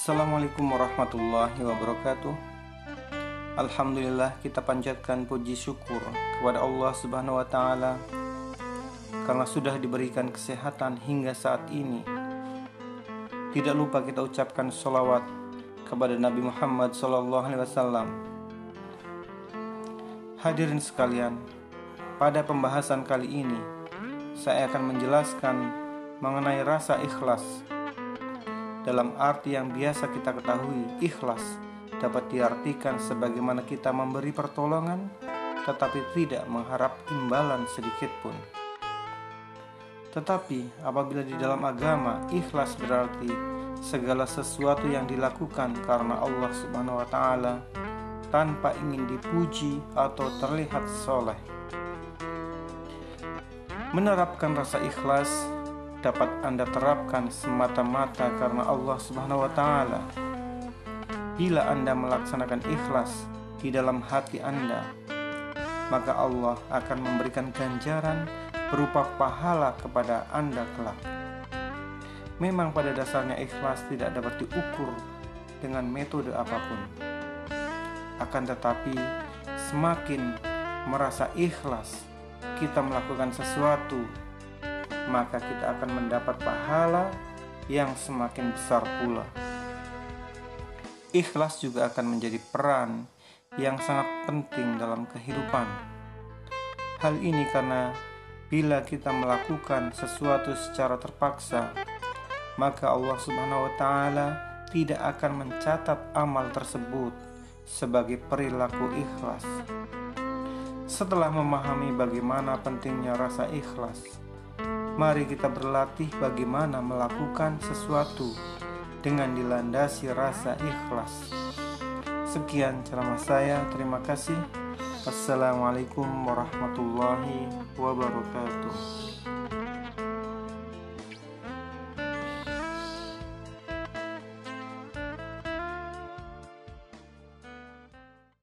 Assalamualaikum warahmatullahi wabarakatuh. Alhamdulillah kita panjatkan puji syukur kepada Allah subhanahu wa ta'ala Karena sudah diberikan kesehatan hingga saat ini. Tidak lupa kita ucapkan salawat kepada Nabi Muhammad wasallam. Hadirin sekalian, pada pembahasan kali ini saya akan menjelaskan mengenai rasa ikhlas dalam arti yang biasa kita ketahui, ikhlas dapat diartikan sebagaimana kita memberi pertolongan tetapi tidak mengharap imbalan sedikit pun. Tetapi apabila di dalam agama ikhlas berarti segala sesuatu yang dilakukan karena Allah Subhanahu wa taala tanpa ingin dipuji atau terlihat soleh. Menerapkan rasa ikhlas dapat Anda terapkan semata-mata karena Allah Subhanahu wa taala. Bila Anda melaksanakan ikhlas di dalam hati Anda, maka Allah akan memberikan ganjaran berupa pahala kepada Anda kelak. Memang pada dasarnya ikhlas tidak dapat diukur dengan metode apa pun. Akan tetapi, semakin merasa ikhlas kita melakukan sesuatu maka kita akan mendapat pahala yang semakin besar pula. Ikhlas juga akan menjadi peran yang sangat penting dalam kehidupan. Hal ini karena bila kita melakukan sesuatu secara terpaksa, maka Allah Subhanahu wa taala tidak akan mencatat amal tersebut sebagai perilaku ikhlas. Setelah memahami bagaimana pentingnya rasa ikhlas, Mari kita berlatih bagaimana melakukan sesuatu dengan dilandasi rasa ikhlas. Sekian ceramah saya, terima kasih. Assalamualaikum warahmatullahi wabarakatuh.